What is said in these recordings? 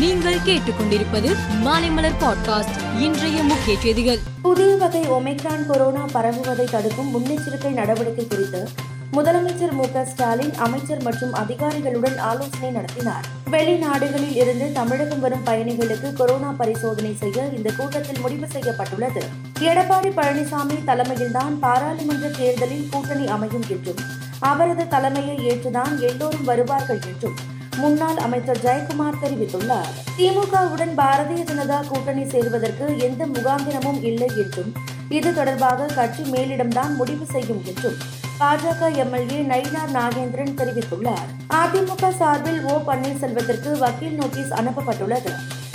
நீங்கள் கேட்டுக்கொண்டிருப்பது மாலைமலர் பாட்காஸ்ட் இன்றைய முக்கிய செய்திகள். புதிய வகை ஒமைக்ரான் கொரோனா பரவுவதை தடுக்கும் முன்னெச்சரிக்கை நடவடிக்கை குறித்து முதலமைச்சர் மு ஸ்டாலின் அமைச்சர் மற்றும் அதிகாரிகளுடன் ஆலோசனை நடத்தினார். வெளிநாடுகளில் இருந்து தமிழகம் வரும் பயணிகளுக்கு கொரோனா பரிசோதனை செய்ய இந்த கூட்டத்தில் முடிவு செய்யப்பட்டுள்ளது. எடப்பாடி பழனிசாமி தலைமையில்தான் பாராளுமன்ற தேர்தலில் கூட்டணி அமையும் என்றும் அவரது தலைமையை ஏற்றுதான் எல்லோரும் வருவார்கள் என்றும் முன்னாள் அமைச்சர் ஜெயக்குமார் தெரிவித்துள்ளார். திமுகவுடன் பாரதிய ஜனதா கூட்டணி சேர்வதற்கு எந்த முகாந்திரமும் இல்லை என்றும் இது தொடர்பாக கட்சி மேலிடம்தான் முடிவு செய்யும் என்றும் பாஜக எம்எல்ஏ நயினார் நாகேந்திரன் தெரிவித்துள்ளார். அதிமுக சார்பில் ஓ பன்னீர்செல்வத்திற்கு வக்கீல் நோட்டீஸ் அனுப்பப்பட்டுள்ளது.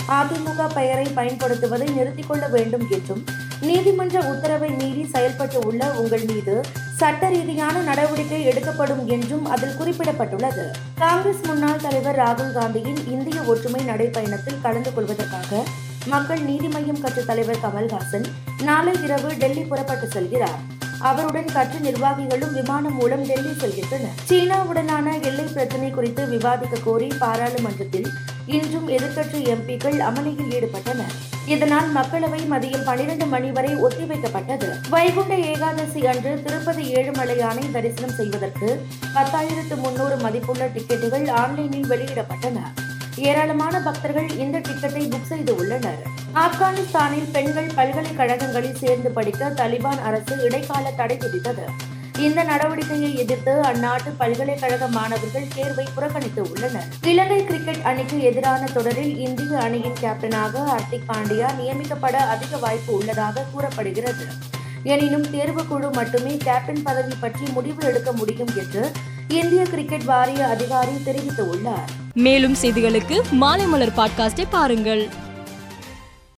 அதிமுக பெயரை பயன்படுத்துவதை நிறுத்திக் கொள்ள வேண்டும் என்றும் நீதிமன்ற உத்தரவை மீறி செயல்பட்டு உள்ள உங்கள் மீது சட்ட ரீதியான நடவடிக்கை எடுக்கப்படும் என்றும் அதில் குறிப்பிடப்பட்டுள்ளது. காங்கிரஸ் முன்னாள் தலைவர் ராகுல் காந்தியின் இந்திய ஒற்றுமை நடைப்பயணத்தில் கலந்து கொள்வதற்காக மக்கள் நீதி மய்யம் கட்சி தலைவர் கமல்ஹாசன் நாளை இரவு டெல்லி புறப்பட்டு செல்கிறார். அவருடன் கட்சி நிர்வாகிகளும் விமானம் மூலம் டெல்லி செல்கின்றனர். சீனாவுடனான எல்லை பிரச்சினை குறித்து விவாதிக்க கோரி பாராளுமன்றத்தில் இன்றும் எதிர்க்கட்சி எம்பிக்கள் அமளியில் ஈடுபட்டனர். இதனால் மக்களவை மதியம் பனிரெண்டு மணி வரை ஒத்திவைக்கப்பட்டது. வைகுண்ட ஏகாதசி அன்று திருப்பதி ஏழுமலையானை தரிசனம் செய்வதற்கு பத்தாயிரத்து முன்னூறு மதிப்புள்ள டிக்கெட்டுகள் ஆன்லைனில் வெளியிடப்பட்டன. ஏராளமான பக்தர்கள் இந்த டிக்கெட்டை புக் செய்து உள்ளனர். ஆப்கானிஸ்தானில் பெண்கள் பல்கலைக்கழகங்களில் சேர்ந்து படிக்க தலிபான் அரசு இடைக்கால தடை விதித்தது. இந்த நடவடிக்கையை எதிர்த்து அந்நாட்டு பல்கலைக்கழக மாணவர்கள் தேர்வை புறக்கணித்து உள்ளனர். இலங்கை கிரிக்கெட் அணிக்கு எதிரான தொடரில் இந்திய அணியின் கேப்டனாக ஹர்திக் பாண்டியா நியமிக்கப்பட அதிக வாய்ப்பு உள்ளதாக கூறப்படுகிறது. எனினும் தேர்வுக்குழு மட்டுமே கேப்டன் பதவி பற்றி முடிவு எடுக்க முடியும் என்று இந்திய கிரிக்கெட் வாரிய அதிகாரி தெரிவித்துள்ளார். மேலும் செய்திகளுக்கு மாலைமலர் பாட்காஸ்டை பாருங்கள்.